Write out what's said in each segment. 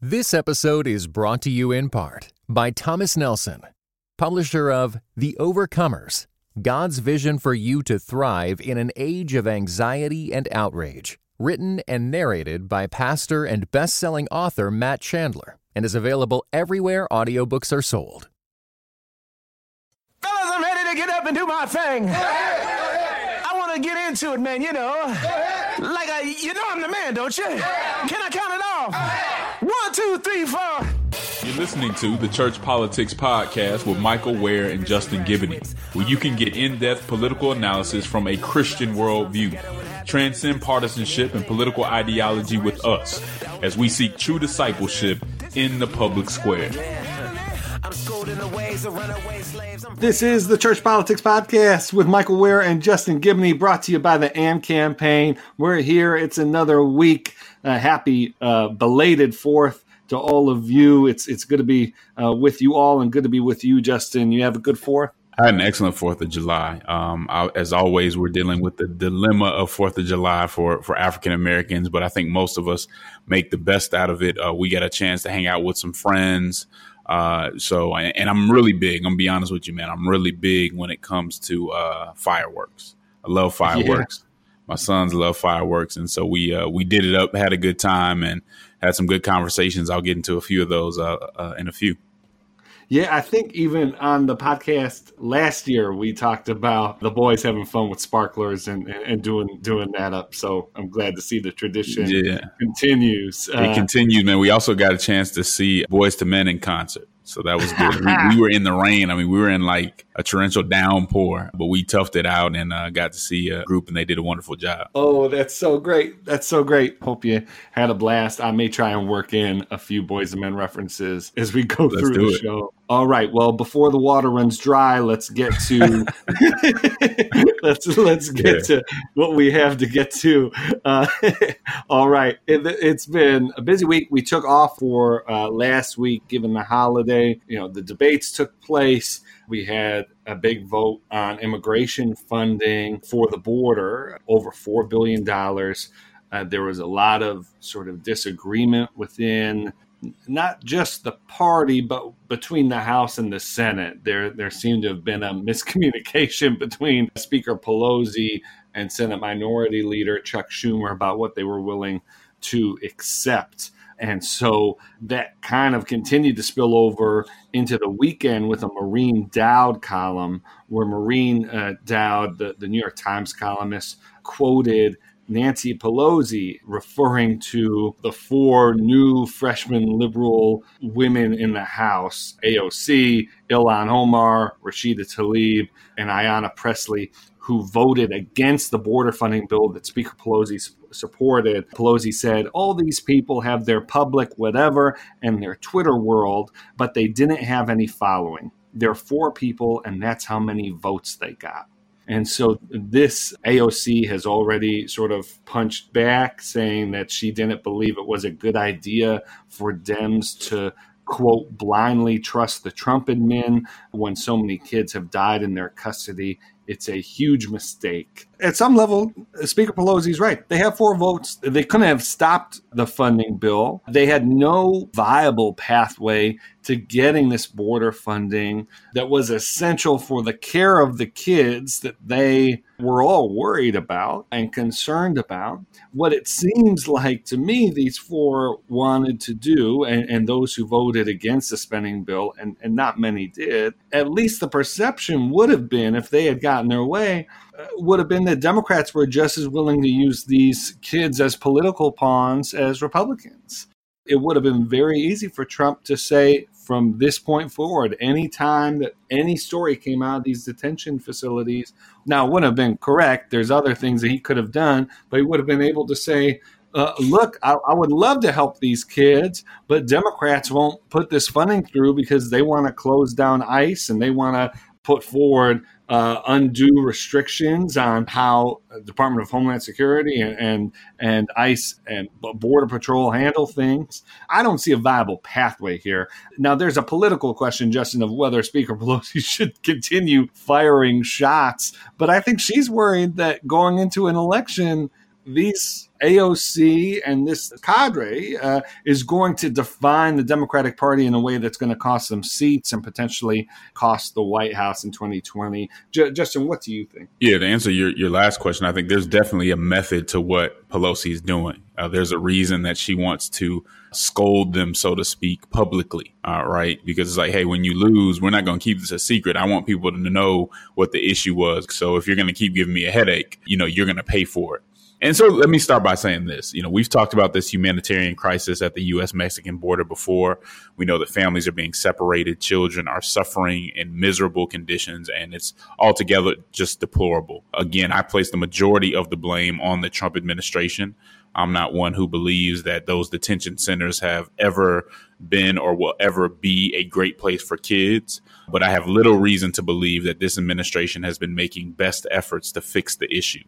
This episode is brought to you in part by Thomas Nelson, publisher of The Overcomers God's Vision for You to Thrive in an Age of Anxiety and Outrage, written and narrated by pastor and best selling author Matt Chandler, and is available everywhere audiobooks are sold. Fellas, I'm ready to get up and do my thing. I want to get into it, man, you know. Like, I, you know I'm the man, don't you? Can I count it off? One, two, three, four. You're listening to the Church Politics Podcast with Michael Wear and Justin Giboney, where you can get in depth political analysis from a Christian worldview. Transcend partisanship and political ideology with us as we seek true discipleship in the public square. This is the Church Politics Podcast with Michael Wear and Justin Giboney, brought to you by the AND campaign. We're here. It's another week. Uh, happy uh, belated fourth to all of you. It's it's good to be uh, with you all and good to be with you, Justin. You have a good fourth. I had an excellent Fourth of July. Um, I, as always, we're dealing with the dilemma of Fourth of July for for African Americans, but I think most of us make the best out of it. Uh, we got a chance to hang out with some friends. Uh, so, and I'm really big. I'm gonna be honest with you, man. I'm really big when it comes to uh, fireworks. I love fireworks. Yeah. My sons love fireworks, and so we uh, we did it up, had a good time, and had some good conversations. I'll get into a few of those uh, uh, in a few. Yeah, I think even on the podcast last year we talked about the boys having fun with sparklers and, and doing doing that up. So I'm glad to see the tradition yeah. continues. It uh, continues, man. We also got a chance to see Boyz II Men in concert. So that was good. we, we, were in the rain. I mean, we were in like a torrential downpour, but we toughed it out and uh, got to see a group, and they did a wonderful job. Oh, that's so great! That's so great. Hope you had a blast. I may try and work in a few boys and Men references as we go Let's through the it. show. All right. Well, before the water runs dry, let's get to let's let's get yeah. to what we have to get to. Uh, all right. It, has been a busy week. We took off for uh, last week, given the holiday. You know, the debates took place. We had a big vote on immigration funding for the border, over four billion dollars. Uh, there was a lot of sort of disagreement within not just the party, but between the House and the Senate. There, there seemed to have been a miscommunication between Speaker Pelosi and Senate Minority Leader Chuck Schumer about what they were willing to accept. And so that kind of continued to spill over into the weekend with a Maureen Dowd column, where Maureen uh, Dowd, the, the New York Times columnist, quoted Nancy Pelosi referring to the four new freshman liberal women in the House AOC, Ilhan Omar, Rashida Tlaib, and Ayanna Pressley, who voted against the border funding bill that Speaker Pelosi supported. Pelosi said, All these people have their public whatever and their Twitter world, but they didn't have any following. They're four people, and that's how many votes they got. And so this AOC has already sort of punched back, saying that she didn't believe it was a good idea for Dems to quote blindly trust the Trump admin when so many kids have died in their custody it's a huge mistake. At some level, Speaker Pelosi is right. They have four votes. They couldn't have stopped the funding bill. They had no viable pathway to getting this border funding that was essential for the care of the kids that they were all worried about and concerned about. What it seems like to me these four wanted to do, and, and those who voted against the spending bill, and, and not many did, at least the perception would have been if they had gotten their way, would have been that Democrats were just as willing to use these kids as political pawns as Republicans. It would have been very easy for Trump to say, from this point forward, any time that any story came out of these detention facilities, now it wouldn't have been correct. There's other things that he could have done, but he would have been able to say, uh, look, I, I, would love to help these kids, but Democrats won't put this funding through because they want to close down ICE and they want to put forward uh, undue restrictions on how Department of Homeland Security and, and, and ICE and Border Patrol handle things. I don't see a viable pathway here. Now, there's a political question, Justin, of whether Speaker Pelosi should continue firing shots, but I think she's worried that going into an election these AOC and this cadre uh, is going to define the Democratic Party in a way that's going to cost them seats and potentially cost the White House in 2020. J- Justin, what do you think? Yeah, to answer your, your last question, I think there's definitely a method to what Pelosi is doing. Uh, there's a reason that she wants to scold them, so to speak, publicly, uh, right? Because it's like, hey, when you lose, we're not going to keep this a secret. I want people to know what the issue was. So if you're going to keep giving me a headache, you know, you're going to pay for it. And so let me start by saying this. You know, we've talked about this humanitarian crisis at the U.S. Mexican border before. We know that families are being separated, children are suffering in miserable conditions, and it's altogether just deplorable. Again, I place the majority of the blame on the Trump administration. I'm not one who believes that those detention centers have ever been or will ever be a great place for kids. But I have little reason to believe that this administration has been making best efforts to fix the issue.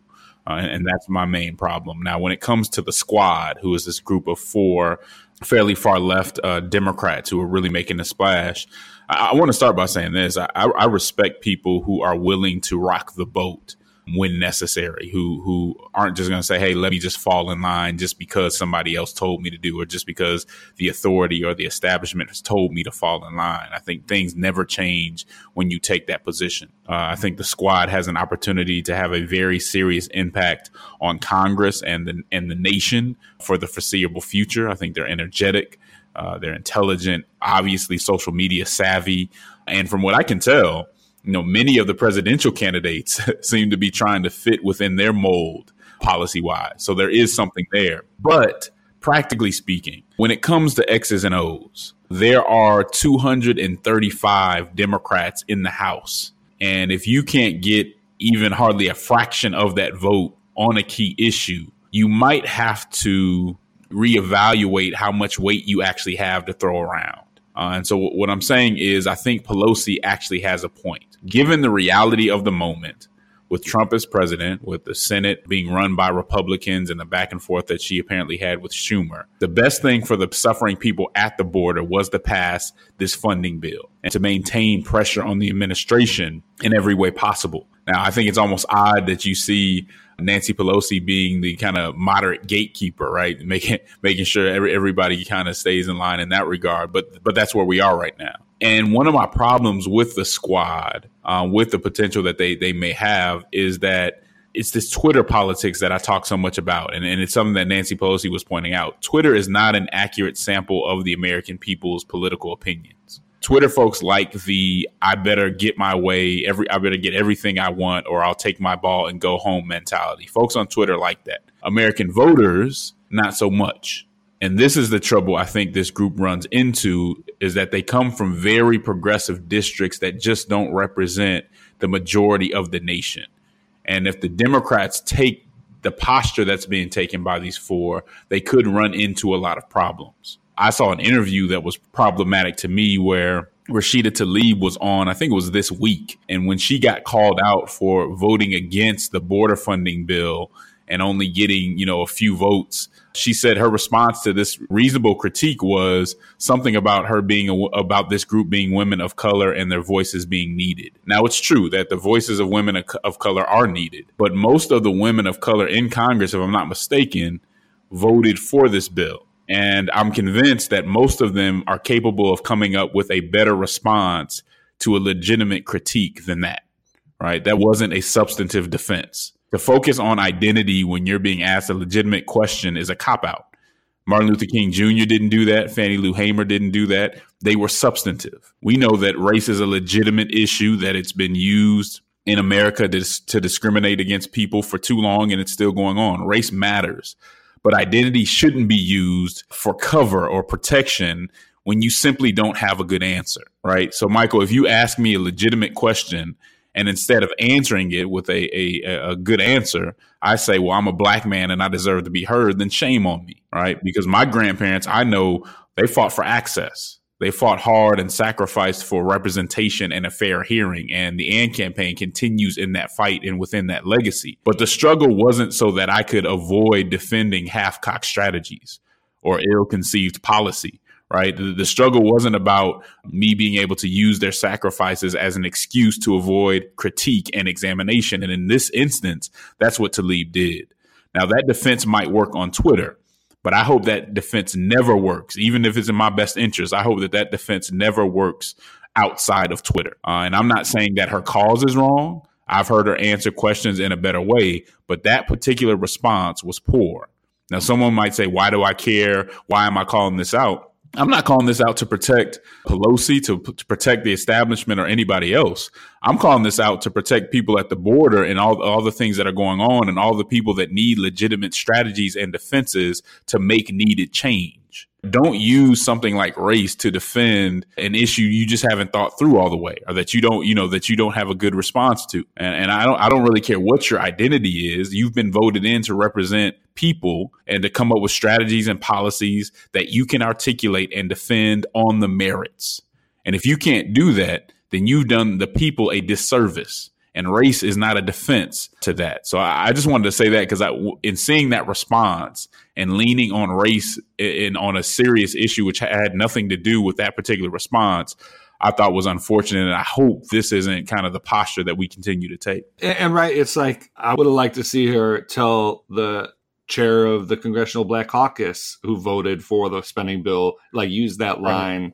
Uh, and, that's my main problem. Now, when it comes to the squad, who is this group of four fairly far left uh, Democrats who are really making a splash, I, I want to start by saying this. I, I respect people who are willing to rock the boat when necessary, who who aren't just going to say, "Hey, let me just fall in line just because somebody else told me to do, or just because the authority or the establishment has told me to fall in line." I think things never change when you take that position. Uh, I think the squad has an opportunity to have a very serious impact on Congress and the and the nation for the foreseeable future. I think they're energetic. Uh, they're intelligent, obviously social media savvy, and from what I can tell, you know, many of the presidential candidates seem to be trying to fit within their mold policy wise. So there is something there. But practically speaking, when it comes to X's and O's, there are 235 Democrats in the House. And if you can't get even hardly a fraction of that vote on a key issue, you might have to reevaluate how much weight you actually have to throw around. Uh, and so, what I'm saying is, I think Pelosi actually has a point given the reality of the moment, with Trump as president, with the Senate being run by Republicans and the back and forth that she apparently had with Schumer, the best thing for the suffering people at the border was to pass this funding bill and to maintain pressure on the administration in every way possible. Now, I think it's almost odd that you see Nancy Pelosi being the kind of moderate gatekeeper, right? Making making sure every, everybody kind of stays in line in that regard. But but that's where we are right now. And one of my problems with the squad, uh, with the potential that they they may have, is that it's this Twitter politics that I talk so much about. And, and it's something that Nancy Pelosi was pointing out. Twitter is not an accurate sample of the American people's political opinions. Twitter folks like the I better get my way, every I better get everything I want or I'll take my ball and go home mentality. Folks on Twitter like that. American voters, not so much. And this is the trouble I think this group runs into is that they come from very progressive districts that just don't represent the majority of the nation. And if the Democrats take the posture that's being taken by these four, they could run into a lot of problems. I saw an interview that was problematic to me where Rashida Tlaib was on, I think it was this week. And when she got called out for voting against the border funding bill and only getting, you know, a few votes, she said her response to this reasonable critique was something about her being a, about this group being women of color and their voices being needed. Now it's true that the voices of women of color are needed, but most of the women of color in Congress, if I'm not mistaken, voted for this bill. And I'm convinced that most of them are capable of coming up with a better response to a legitimate critique than that, right? That wasn't a substantive defense. To focus on identity when you're being asked a legitimate question is a cop out. Martin Luther King Jr. didn't do that. Fannie Lou Hamer didn't do that. They were substantive. We know that race is a legitimate issue, that it's been used in America to, to discriminate against people for too long, and it's still going on. Race matters but identity shouldn't be used for cover or protection when you simply don't have a good answer, right? So, Michael, if you ask me a legitimate question and instead of answering it with a, a, a good answer, I say, well, I'm a black man and I deserve to be heard, then shame on me, right? Because my grandparents, I know they fought for access. They fought hard and sacrificed for representation and a fair hearing. And the AND campaign continues in that fight and within that legacy. But the struggle wasn't so that I could avoid defending half cocked strategies or ill conceived policy, right? The, struggle wasn't about me being able to use their sacrifices as an excuse to avoid critique and examination. And in this instance, that's what Tlaib did. Now, that defense might work on Twitter, but I hope that defense never works. Even if it's in my best interest, I hope that that defense never works outside of Twitter. Uh, and I'm not saying that her cause is wrong. I've heard her answer questions in a better way, but that particular response was poor. Now, someone might say, Why do I care? Why am I calling this out? I'm not calling this out to protect Pelosi, to, to, protect the establishment or anybody else. I'm calling this out to protect people at the border and all, all the things that are going on and all the people that need legitimate strategies and defenses to make needed change. Don't use something like race to defend an issue you just haven't thought through all the way, or that you don't, you know, that you don't have a good response to. And, and I don't, I don't really care what your identity is. You've been voted in to represent people and to come up with strategies and policies that you can articulate and defend on the merits. And if you can't do that, then you've done the people a disservice and race is not a defense to that. So I, I just wanted to say that because I, in seeing that response and leaning on race and on a serious issue which had nothing to do with that particular response, I thought was unfortunate. And I hope this isn't kind of the posture that we continue to take. And, and right, it's like I would have liked to see her tell the chair of the Congressional Black Caucus who voted for the spending bill, like use that line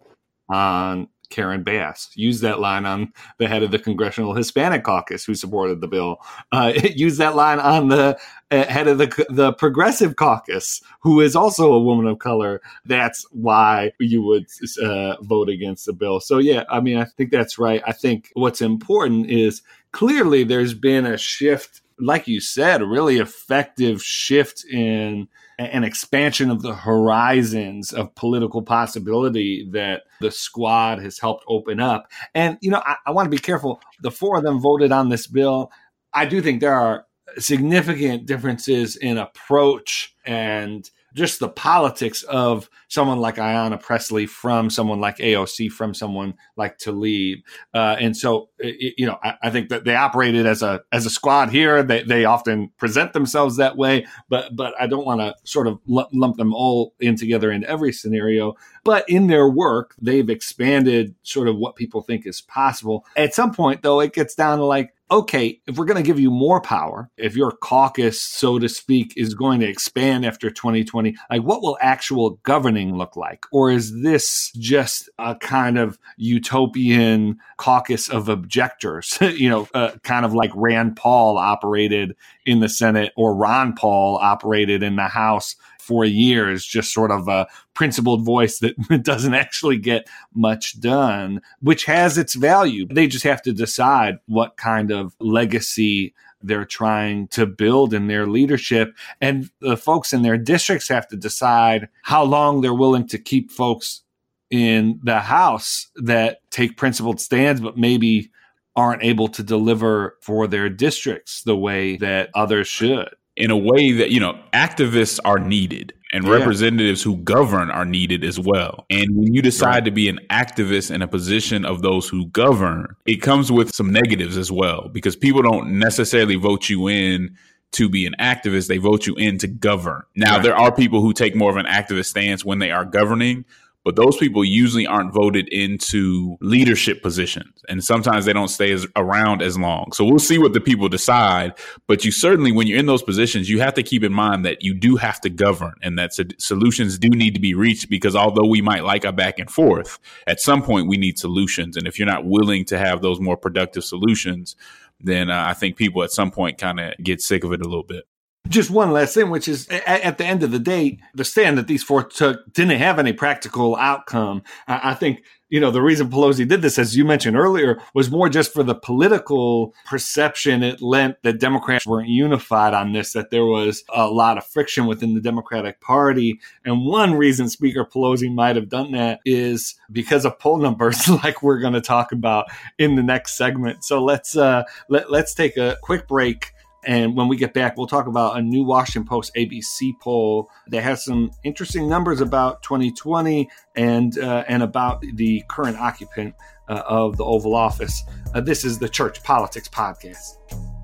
right. on Karen Bass. Use that line on the head of the Congressional Hispanic Caucus who supported the bill. Uh, use that line on the uh, head of the the Progressive Caucus who is also a woman of color. That's why you would uh, vote against the bill. So yeah, I mean, I think that's right. I think what's important is clearly there's been a shift, like you said, a really effective shift in an expansion of the horizons of political possibility that the squad has helped open up. And, you know, I, I want to be careful. The four of them voted on this bill. I do think there are significant differences in approach and just the politics of someone like Ayanna Pressley from someone like AOC from someone like Tlaib. Uh, and so, you know, I, I, think that they operated as a as a squad here. They, they often present themselves that way, but but I don't want to sort of lump them all in together in every scenario. But in their work, they've expanded sort of what people think is possible. At some point, though, it gets down to like, okay, if we're going to give you more power, if your caucus, so to speak, is going to expand after 2020, like what will actual governing look like? Or is this just a kind of utopian caucus of objectors, you know, uh, kind of like Rand Paul operated in the Senate or Ron Paul operated in the House for years, just sort of a principled voice that doesn't actually get much done, which has its value. They just have to decide what kind of legacy they're trying to build in their leadership. And the folks in their districts have to decide how long they're willing to keep folks in the house that take principled stands, but maybe aren't able to deliver for their districts the way that others should in a way that you know activists are needed and yeah. representatives who govern are needed as well. And when you decide right. to be an activist in a position of those who govern, it comes with some negatives as well because people don't necessarily vote you in to be an activist, they vote you in to govern. Now, right. there are people who take more of an activist stance when they are governing, but those people usually aren't voted into leadership positions and sometimes they don't stay as, around as long. So we'll see what the people decide but you certainly when you're in those positions you have to keep in mind that you do have to govern and that solutions do need to be reached because although we might like a back and forth at some point we need solutions. And if you're not willing to have those more productive solutions then uh, i think people at some point kind of get sick of it a little bit just one last thing, which is at the end of the day, the stand that these four took didn't have any practical outcome. I think, you know, the reason Pelosi did this, as you mentioned earlier, was more just for the political perception it lent that Democrats weren't unified on this, that there was a lot of friction within the Democratic Party. And one reason Speaker Pelosi might have done that is because of poll numbers, like we're going to talk about in the next segment. So let's, uh, let, let's take a quick break. And when we get back, we'll talk about a new Washington Post ABC poll that has some interesting numbers about 2020 and uh, and about the current occupant uh, of the Oval Office. Uh, this is the Church Politics Podcast.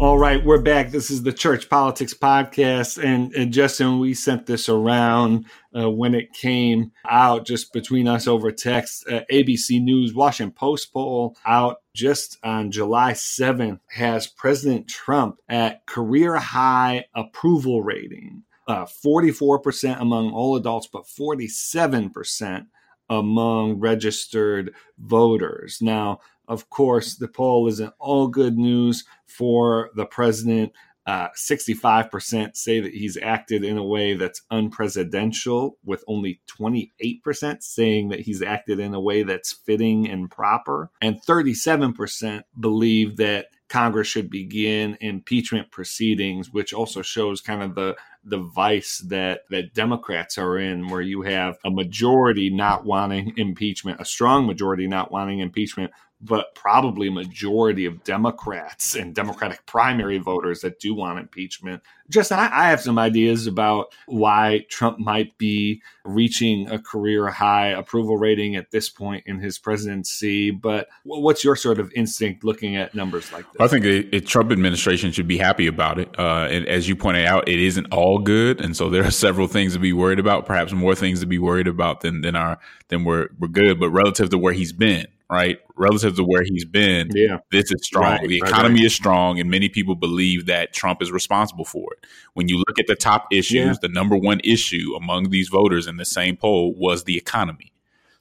All right, we're back. This is the Church Politics Podcast. And, and Justin, we sent this around uh, when it came out just between us over text. Uh, ABC News, Washington Post poll out just on July 7th has President Trump at career high approval rating. Uh, 44% among all adults, but 47% among registered voters. Now, of course, the poll isn't all good news for the president. Uh, 65% say that he's acted in a way that's unpresidential, with only 28% saying that he's acted in a way that's fitting and proper. And 37% believe that Congress should begin impeachment proceedings, which also shows kind of the the vice that that Democrats are in, where you have a majority not wanting impeachment, a strong majority not wanting impeachment, but probably majority of Democrats and Democratic primary voters that do want impeachment. Justin, I, I, have some ideas about why Trump might be reaching a career high approval rating at this point in his presidency. But what's your sort of instinct looking at numbers like this? I think the Trump administration should be happy about it. Uh, and as you pointed out, it isn't all good, and so there are several things to be worried about. Perhaps more things to be worried about than than are than we're we're good. But relative to where he's been, right? Relative to where he's been, yeah. this is strong. Right, the economy right, right. is strong, and many people believe that Trump is responsible for it. When you look at the top issues, yeah. the number one issue among these voters in the same poll was the economy.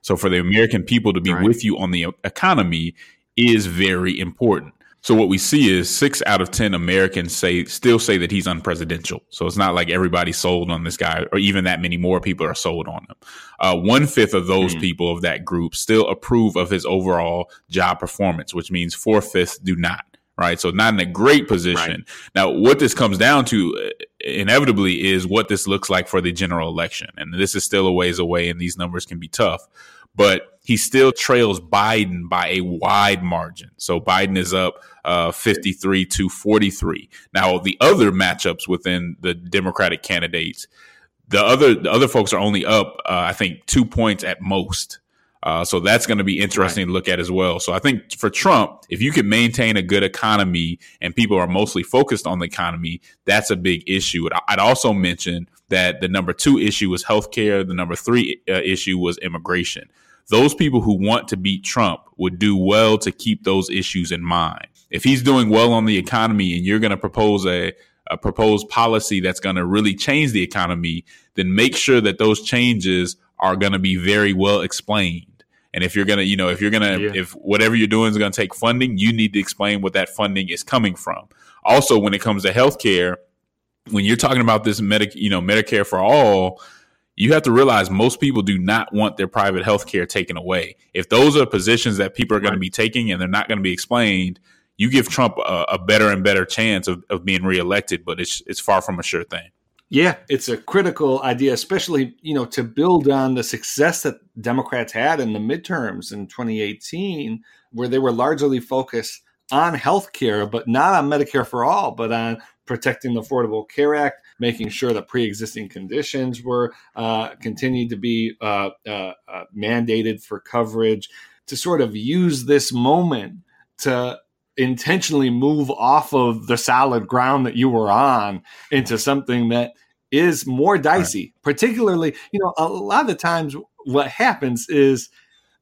So for the American people to be with you on the economy is very important. So what we see is six out of ten Americans say still say that he's unpresidential. So it's not like everybody's sold on this guy, or even that many more people are sold on him. Uh, one fifth of those mm. people of that group still approve of his overall job performance, which means four fifths do not. Right, so not in a great position. Right. Now, what this comes down to uh, inevitably is what this looks like for the general election, and this is still a ways away, and these numbers can be tough but he still trails Biden by a wide margin. So Biden is up uh, 53 to 43. Now, the other matchups within the Democratic candidates, the other the other folks are only up, uh, I think, two points at most. Uh, so that's going to be interesting right. to look at as well. So I think for Trump, if you can maintain a good economy and people are mostly focused on the economy, that's a big issue. I'd also mention that the number two issue was healthcare. The number three uh, issue was immigration those people who want to beat Trump would do well to keep those issues in mind. If he's doing well on the economy and you're going to propose a, a proposed policy that's going to really change the economy, then make sure that those changes are going to be very well explained. And if you're going to, you know, if you're going to, yeah. if whatever you're doing is going to take funding, you need to explain what that funding is coming from. Also, when it comes to healthcare, when you're talking about this medic, you know, Medicare for all, you have to realize most people do not want their private health care taken away. If those are positions that people are going to be taking and they're not going to be explained, you give Trump a, a, better and better chance of, of being reelected, but it's it's far from a sure thing. Yeah, it's a critical idea, especially you know to build on the success that Democrats had in the midterms in 2018, where they were largely focused on health care, but not on Medicare for all, but on protecting the Affordable Care Act, making sure that pre-existing conditions were uh, continued to be uh, uh, uh, mandated for coverage, to sort of use this moment to intentionally move off of the solid ground that you were on into something that is more dicey. Right. Particularly, you know, a lot of the times what happens is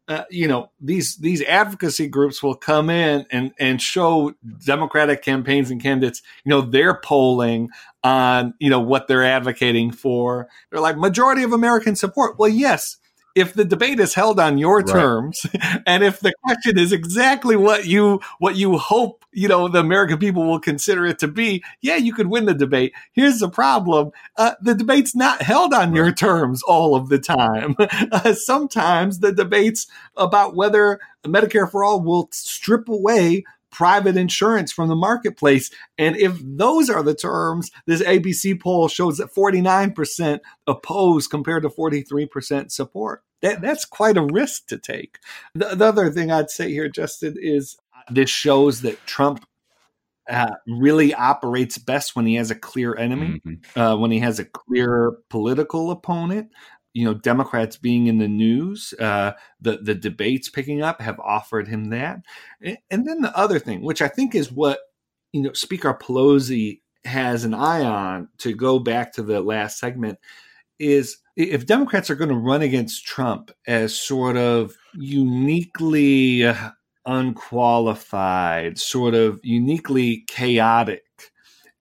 uh, you know these these advocacy groups will come in and and show democratic campaigns and candidates you know their polling on you know what they're advocating for they're like majority of american support well yes if the debate is held on your right. terms and if the question is exactly what you what you hope you know the american people will consider it to be yeah you could win the debate here's the problem uh, the debate's not held on right. your terms all of the time uh, sometimes the debates about whether medicare for all will strip away private insurance from the marketplace. And if those are the terms, this ABC poll shows that 49% oppose compared to 43% support. That, that's quite a risk to take. The, the other thing I'd say here, Justin, is this shows that Trump uh, really operates best when he has a clear enemy, mm-hmm. uh, when he has a clear political opponent you know, Democrats being in the news, uh, the the debates picking up have offered him that. And then the other thing, which I think is what you know, Speaker Pelosi has an eye on to go back to the last segment is if Democrats are going to run against Trump as sort of uniquely uh, unqualified, sort of uniquely chaotic,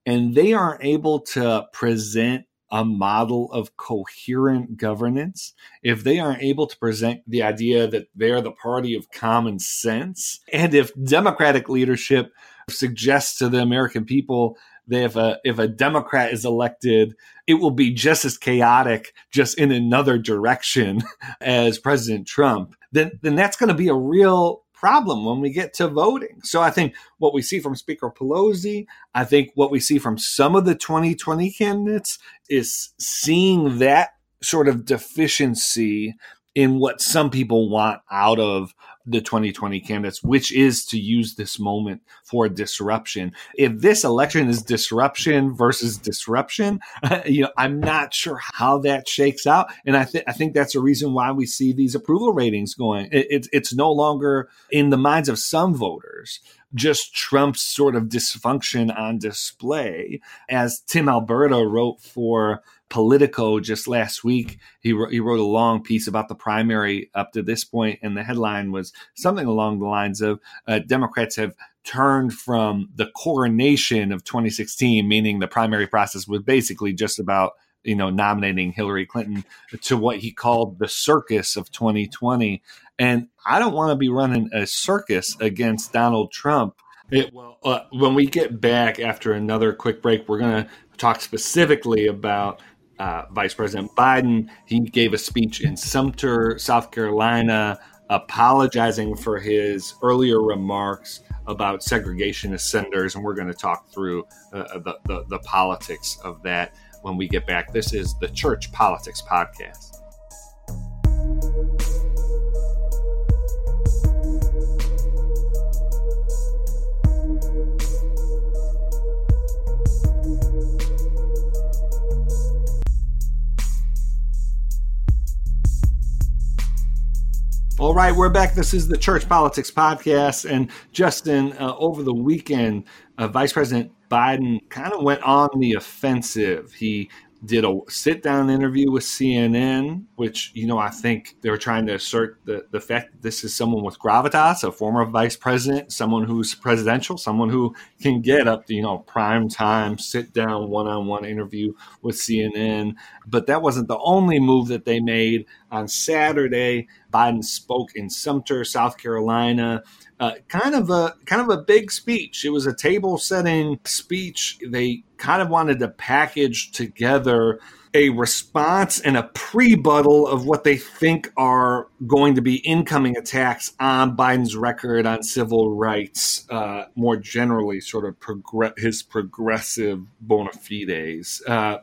and they aren't able to present a model of coherent governance, if they aren't able to present the idea that they're the party of common sense, and if Democratic leadership suggests to the American people if a if a Democrat is elected, it will be just as chaotic, just in another direction as President Trump, then then that's going to be a real problem when we get to voting. So I think what we see from Speaker Pelosi, I think what we see from some of the 2020 candidates is seeing that sort of deficiency in what some people want out of the 2020 candidates, which is to use this moment for disruption. If this election is disruption versus disruption, you know, I'm not sure how that shakes out, and I think I think that's a reason why we see these approval ratings going. It, it's it's no longer in the minds of some voters just Trump's sort of dysfunction on display. As Tim Alberta wrote for Politico just last week, he, wrote, he wrote a long piece about the primary up to this point, and the headline was something along the lines of uh, Democrats have turned from the coronation of 2016, meaning the primary process was basically just about you know nominating Hillary Clinton to what he called the circus of 2020 and I don't want to be running a circus against Donald Trump. It, well, uh, when we get back after another quick break, we're going to talk specifically about uh, Vice President Biden. He gave a speech in Sumter, South Carolina, apologizing for his earlier remarks about segregationist senators, and we're going to talk through uh, the, the, the politics of that when we get back. This is the Church Politics Podcast. All right, we're back. This is the Church Politics Podcast. And Justin, uh, over the weekend, uh, Vice President Biden kind of went on the offensive. He did a sit down interview with CNN, which, you know, I think they were trying to assert the, the fact that this is someone with gravitas, a former vice president, someone who's presidential, someone who can get up to, you know, prime time, sit down one on one interview with CNN. But that wasn't the only move that they made. On Saturday, Biden spoke in Sumter, South Carolina. Uh, kind of a kind of a big speech. It was a table setting speech. They kind of wanted to package together a response and a pre-buttal of what they think are going to be incoming attacks on Biden's record on civil rights, uh, more generally, sort of progress, his progressive bona fides. Uh,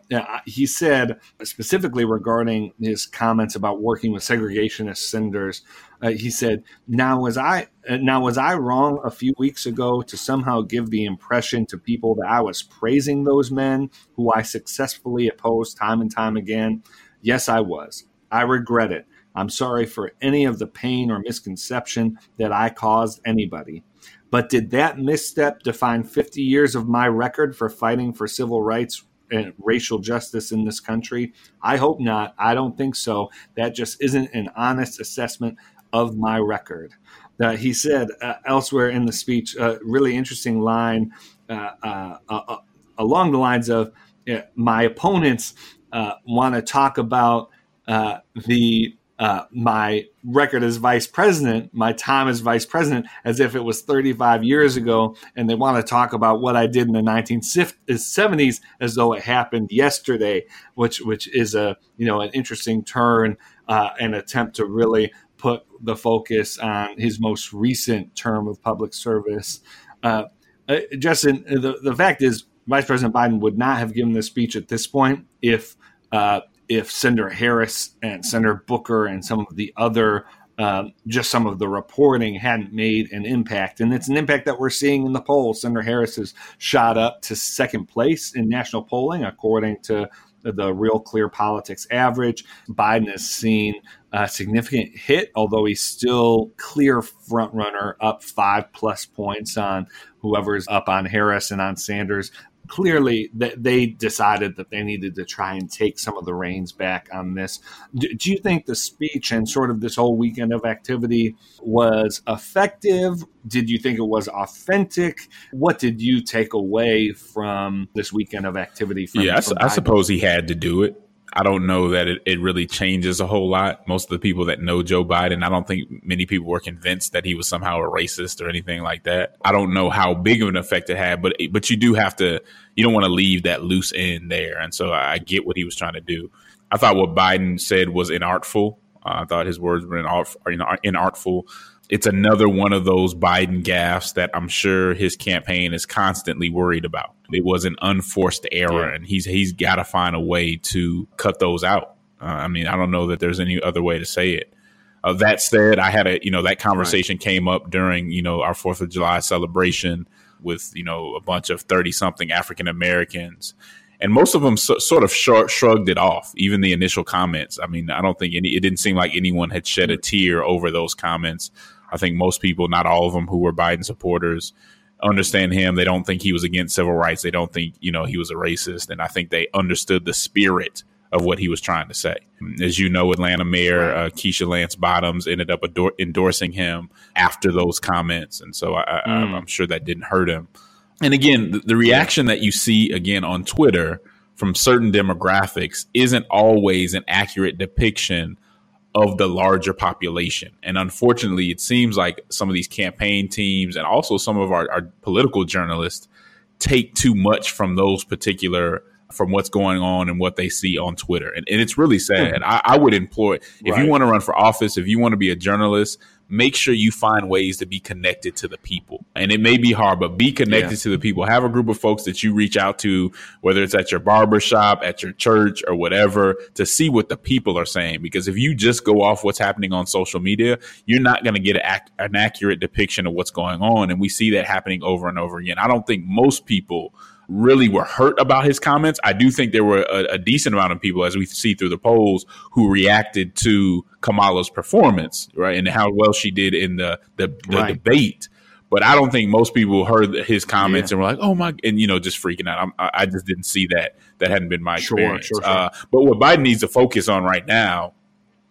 he said specifically regarding his comments about working with segregationist senators uh, he said, "Now was I uh, now was I wrong a few weeks ago to somehow give the impression to people that I was praising those men who I successfully opposed time and time again? Yes, I was. I regret it. I'm sorry for any of the pain or misconception that I caused anybody." But did that misstep define 50 years of my record for fighting for civil rights and racial justice in this country? I hope not. I don't think so. That just isn't an honest assessment of my record. Uh, he said uh, elsewhere in the speech, a really interesting line uh, uh, uh along the lines of My opponents want to talk about the uh, my record as vice president, my time as vice president, as if it was 35 years ago, and they want to talk about what I did in the 1970s as though it happened yesterday, which which is a you know an interesting turn, uh, an attempt to really the focus on his most recent term of public service. Uh, uh, Justin, the, the fact is, Vice President Biden would not have given this speech at this point if uh, if Senator Harris and Senator Booker and some of the other uh, just some of the reporting hadn't made an impact. And it's an impact that we're seeing in the polls. Senator Harris has shot up to second place in national polling, according to the Real Clear Politics average. Biden has seen a significant hit, although he's still clear front runner, up five plus points on whoever's up on Harris and on Sanders clearly they decided that they needed to try and take some of the reins back on this. Do, you think the speech and sort of this whole weekend of activity was effective? Did you think it was authentic? What did you take away from this weekend of activity? From, yeah, from I, I suppose he had to do it. I don't know that it, it really changes a whole lot. Most of the people that know Joe Biden, I don't think many people were convinced that he was somehow a racist or anything like that. I don't know how big of an effect it had, but but you do have to you don't want to leave that loose end there. And so I get what he was trying to do. I thought what Biden said was inartful. Uh, I thought his words were inartful it's another one of those Biden gaffes that I'm sure his campaign is constantly worried about. It was an unforced error, yeah. and he's he's got to find a way to cut those out. Uh, I mean, I don't know that there's any other way to say it. Uh, that said, I had a you know that conversation right. came up during you know our Fourth of July celebration with you know a bunch of thirty something African Americans, and most of them so, sort of sh- shrugged it off. Even the initial comments. I mean, I don't think any. It didn't seem like anyone had shed a tear over those comments. I think most people, not all of them who were Biden supporters, understand him. They don't think he was against civil rights. They don't think, you know, he was a racist. And I think they understood the spirit of what he was trying to say. As you know, Atlanta Mayor uh, Keisha Lance Bottoms ended up ador- endorsing him after those comments. And so I, mm. am sure that didn't hurt him. And again, the, the reaction that you see again on Twitter from certain demographics isn't always an accurate depiction of the larger population. And unfortunately, it seems like some of these campaign teams and also some of our, our political journalists take too much from those particular from what's going on and what they see on Twitter. And, and it's really sad. Hmm. I, I, would implore if right. you want to run for office, if you want to be a journalist, make sure you find ways to be connected to the people. And it may be hard, but be connected yeah. to the people. Have a group of folks that you reach out to, whether it's at your barber shop, at your church, or whatever, to see what the people are saying. Because if you just go off what's happening on social media, you're not going to get an accurate depiction of what's going on. And we see that happening over and over again. I don't think most people really were hurt about his comments. I do think there were a, a, decent amount of people, as we see through the polls, who reacted to Kamala's performance, right, and how well she did in the the, the right. debate. But I don't think most people heard his comments yeah. and were like, "Oh my!" and you know, just freaking out. I'm, i just didn't see that. That hadn't been my sure, experience. Sure, sure. Uh, but what Biden needs to focus on right now,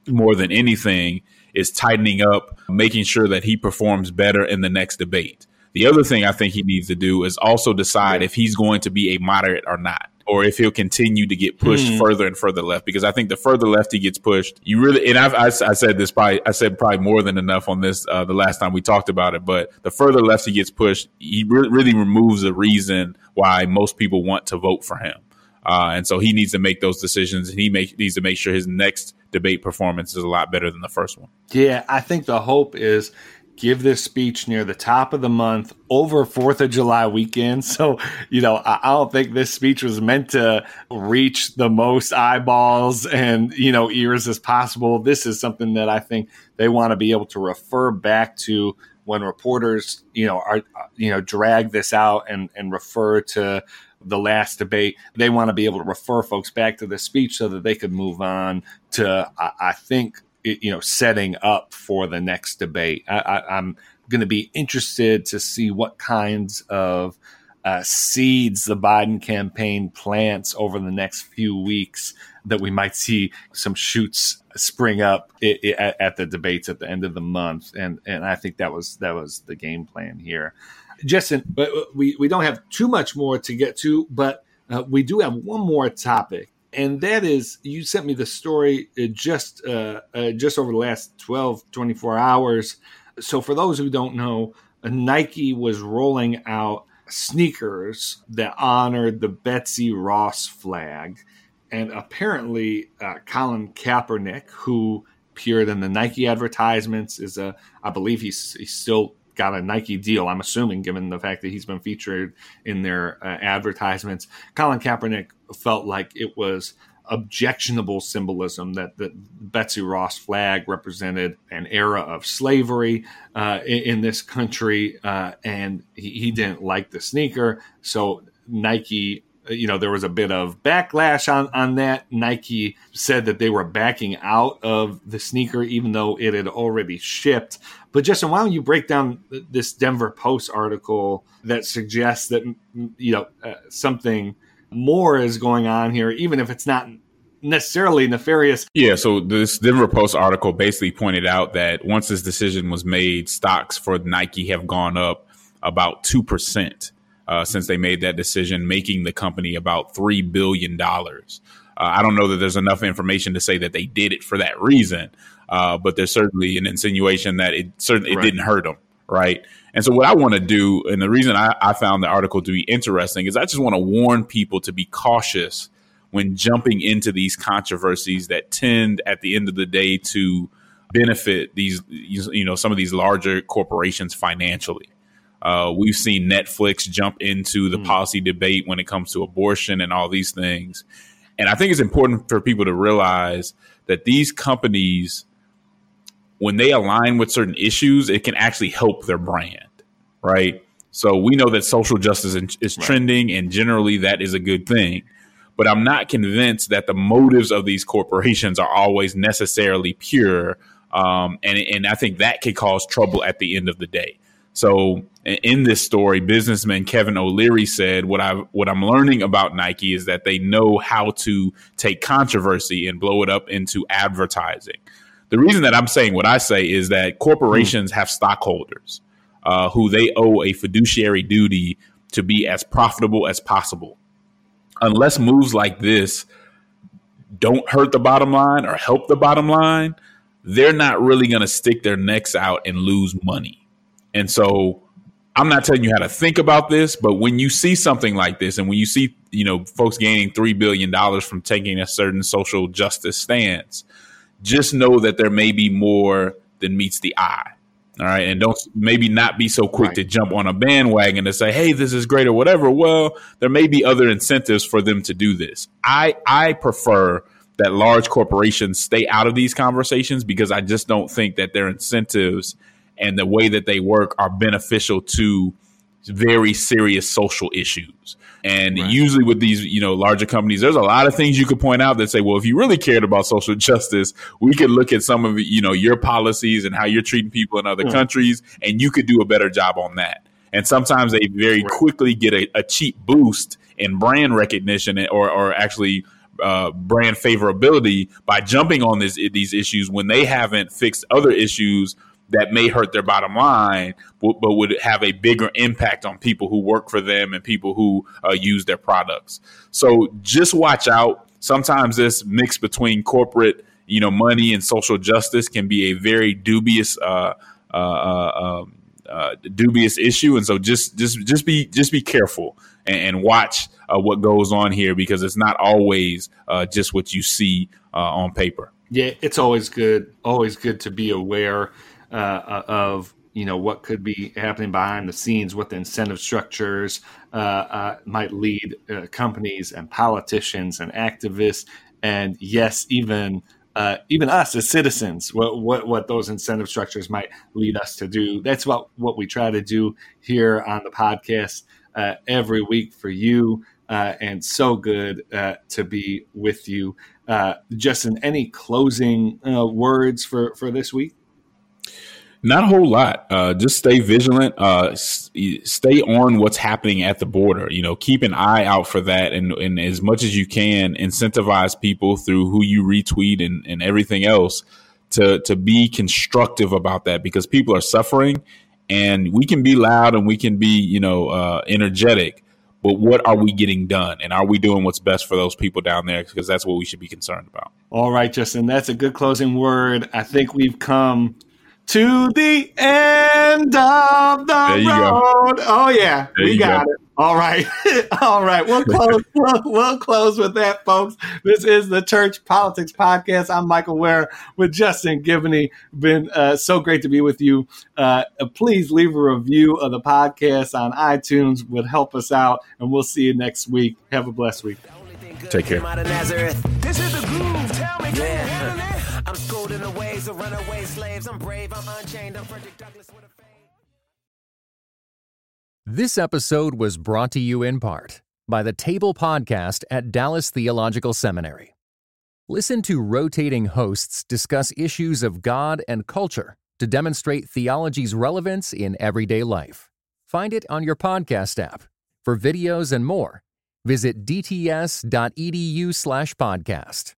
more than anything, is tightening up, making sure that he performs better in the next debate. The other thing I think he needs to do is also decide if he's going to be a moderate or not, or if he'll continue to get pushed mm. further and further left. Because I think the further left he gets pushed, you really and I've, I, I said this probably I said probably more than enough on this uh, the last time we talked about it. But the further left he gets pushed, he re- really removes the reason why most people want to vote for him. Uh, and so he needs to make those decisions, and he make, needs to make sure his next debate performance is a lot better than the first one. Yeah, I think the hope is give this speech near the top of the month over Fourth of July weekend. So, you know, I, don't think this speech was meant to reach the most eyeballs and, you know, ears as possible. This is something that I think they want to be able to refer back to when reporters, you know, are, you know, drag this out and, and refer to the last debate. They want to be able to refer folks back to the speech so that they could move on to, I, I think, you know setting up for the next debate. I, am going to be interested to see what kinds of uh, seeds the Biden campaign plants over the next few weeks that we might see some shoots spring up at, at the debates at the end of the month, and and I think that was that was the game plan here. Justin, but we, we don't have too much more to get to, but uh, we do have one more topic and that is you sent me the story uh, just uh, uh, just over the last 12 24 hours. So for those who don't know nike was rolling out sneakers that honored the betsy ross flag. And apparently uh, colin kaepernick who appeared in the nike advertisements is a i believe he's, he's still got a Nike deal. I'm assuming, given the fact that he's been featured in their uh, advertisements. Colin Kaepernick felt like it was objectionable symbolism that the Betsy Ross flag represented an era of slavery uh, in, in, this country, uh, and he, he, didn't like the sneaker. So Nike you know there was a bit of backlash on on that. Nike said that they were backing out of the sneaker even though it had already shipped. But Justin, why don't you break down this Denver Post article that suggests that you know uh, something more is going on here, even if it's not necessarily nefarious. Yeah, so this Denver Post article basically pointed out that once this decision was made, stocks for Nike have gone up about 2% uh, since they made that decision, making the company about $3 billion. Uh, I don't know that there's enough information to say that they did it for that reason, uh, but there's certainly an insinuation that it certainly it right. didn't hurt them, right? And so, what I want to do, and the reason I, I found the article to be interesting, is I just want to warn people to be cautious when jumping into these controversies that tend, at the end of the day, to benefit these, you know, some of these larger corporations financially. Uh, we've seen Netflix jump into the mm. policy debate when it comes to abortion and all these things. And I think it's important for people to realize that these companies, when they align with certain issues, it can actually help their brand, right? So we know that social justice is trending, right. and generally that is a good thing. But I'm not convinced that the motives of these corporations are always necessarily pure. Um, and, and I think that could cause trouble at the end of the day. So in this story, businessman Kevin O'Leary said, "What I what I'm learning about Nike is that they know how to take controversy and blow it up into advertising." The reason that I'm saying what I say is that corporations have stockholders uh, who they owe a fiduciary duty to be as profitable as possible. Unless moves like this don't hurt the bottom line or help the bottom line, they're not really going to stick their necks out and lose money. And so I'm not telling you how to think about this, but when you see something like this and when you see, you know, folks gaining $3 billion from taking a certain social justice stance, just know that there may be more than meets the eye. All right. And don't maybe not be so quick right. to jump on a bandwagon to say, hey, this is great or whatever. Well, there may be other incentives for them to do this. I I prefer that large corporations stay out of these conversations because I just don't think that their incentives and the way that they work are beneficial to very serious social issues. And right. usually with these, you know, larger companies, there's a lot of things you could point out that say, well, if you really cared about social justice, we could look at some of, you know, your policies and how you're treating people in other mm. countries, and you could do a better job on that. And sometimes they very right. quickly get a, a, cheap boost in brand recognition or, or actually uh, brand favorability by jumping on this, these issues when they haven't fixed other issues that may hurt their bottom line, but, but, would have a bigger impact on people who work for them and people who uh, use their products. So just watch out. Sometimes this mix between corporate, you know, money and social justice can be a very dubious, uh, uh, uh um, uh dubious issue. And so just just just be just be careful and, and watch uh, what goes on here because it's not always just what you see on paper. Yeah, it's always good, always good to be aware uh, uh, of you know what could be happening behind the scenes, what the incentive structures uh, uh, might lead uh, companies and politicians and activists, and yes, even uh, even us as citizens, what, what what those incentive structures might lead us to do. That's what what we try to do here on the podcast every week for you. and so good to be with you. Justin, any closing words for, for this week? Not a whole lot. Uh, just stay vigilant. Uh, stay on what's happening at the border. You know, keep an eye out for that, and, and as much as you can, incentivize people through who you retweet and, and everything else to to be constructive about that because people are suffering, and we can be loud and we can be you know uh, energetic, but what are we getting done, and are we doing what's best for those people down there? Because that's what we should be concerned about. All right, Justin, that's a good closing word. I think we've come to the end of the road. Go. Oh yeah, there we got go. it. All right, all right. We'll close. we'll, we'll, close with that, folks. This is the Church Politics Podcast. I'm Michael Wear with Justin Giboney. Been uh, so great to be with you. Uh, please leave a review of the podcast on iTunes. Would help us out, and we'll see you next week. Have a blessed week. Take care. I'm schooled in the ways of runaway slaves. I'm brave, I'm unchained. I'm Frederick Douglass with a. This episode was brought to you in part by the Table Podcast at Dallas Theological Seminary. Listen to rotating hosts discuss issues of God and culture to demonstrate theology's relevance in everyday life. Find it on your podcast app. For videos and more, visit dts.edu/podcast.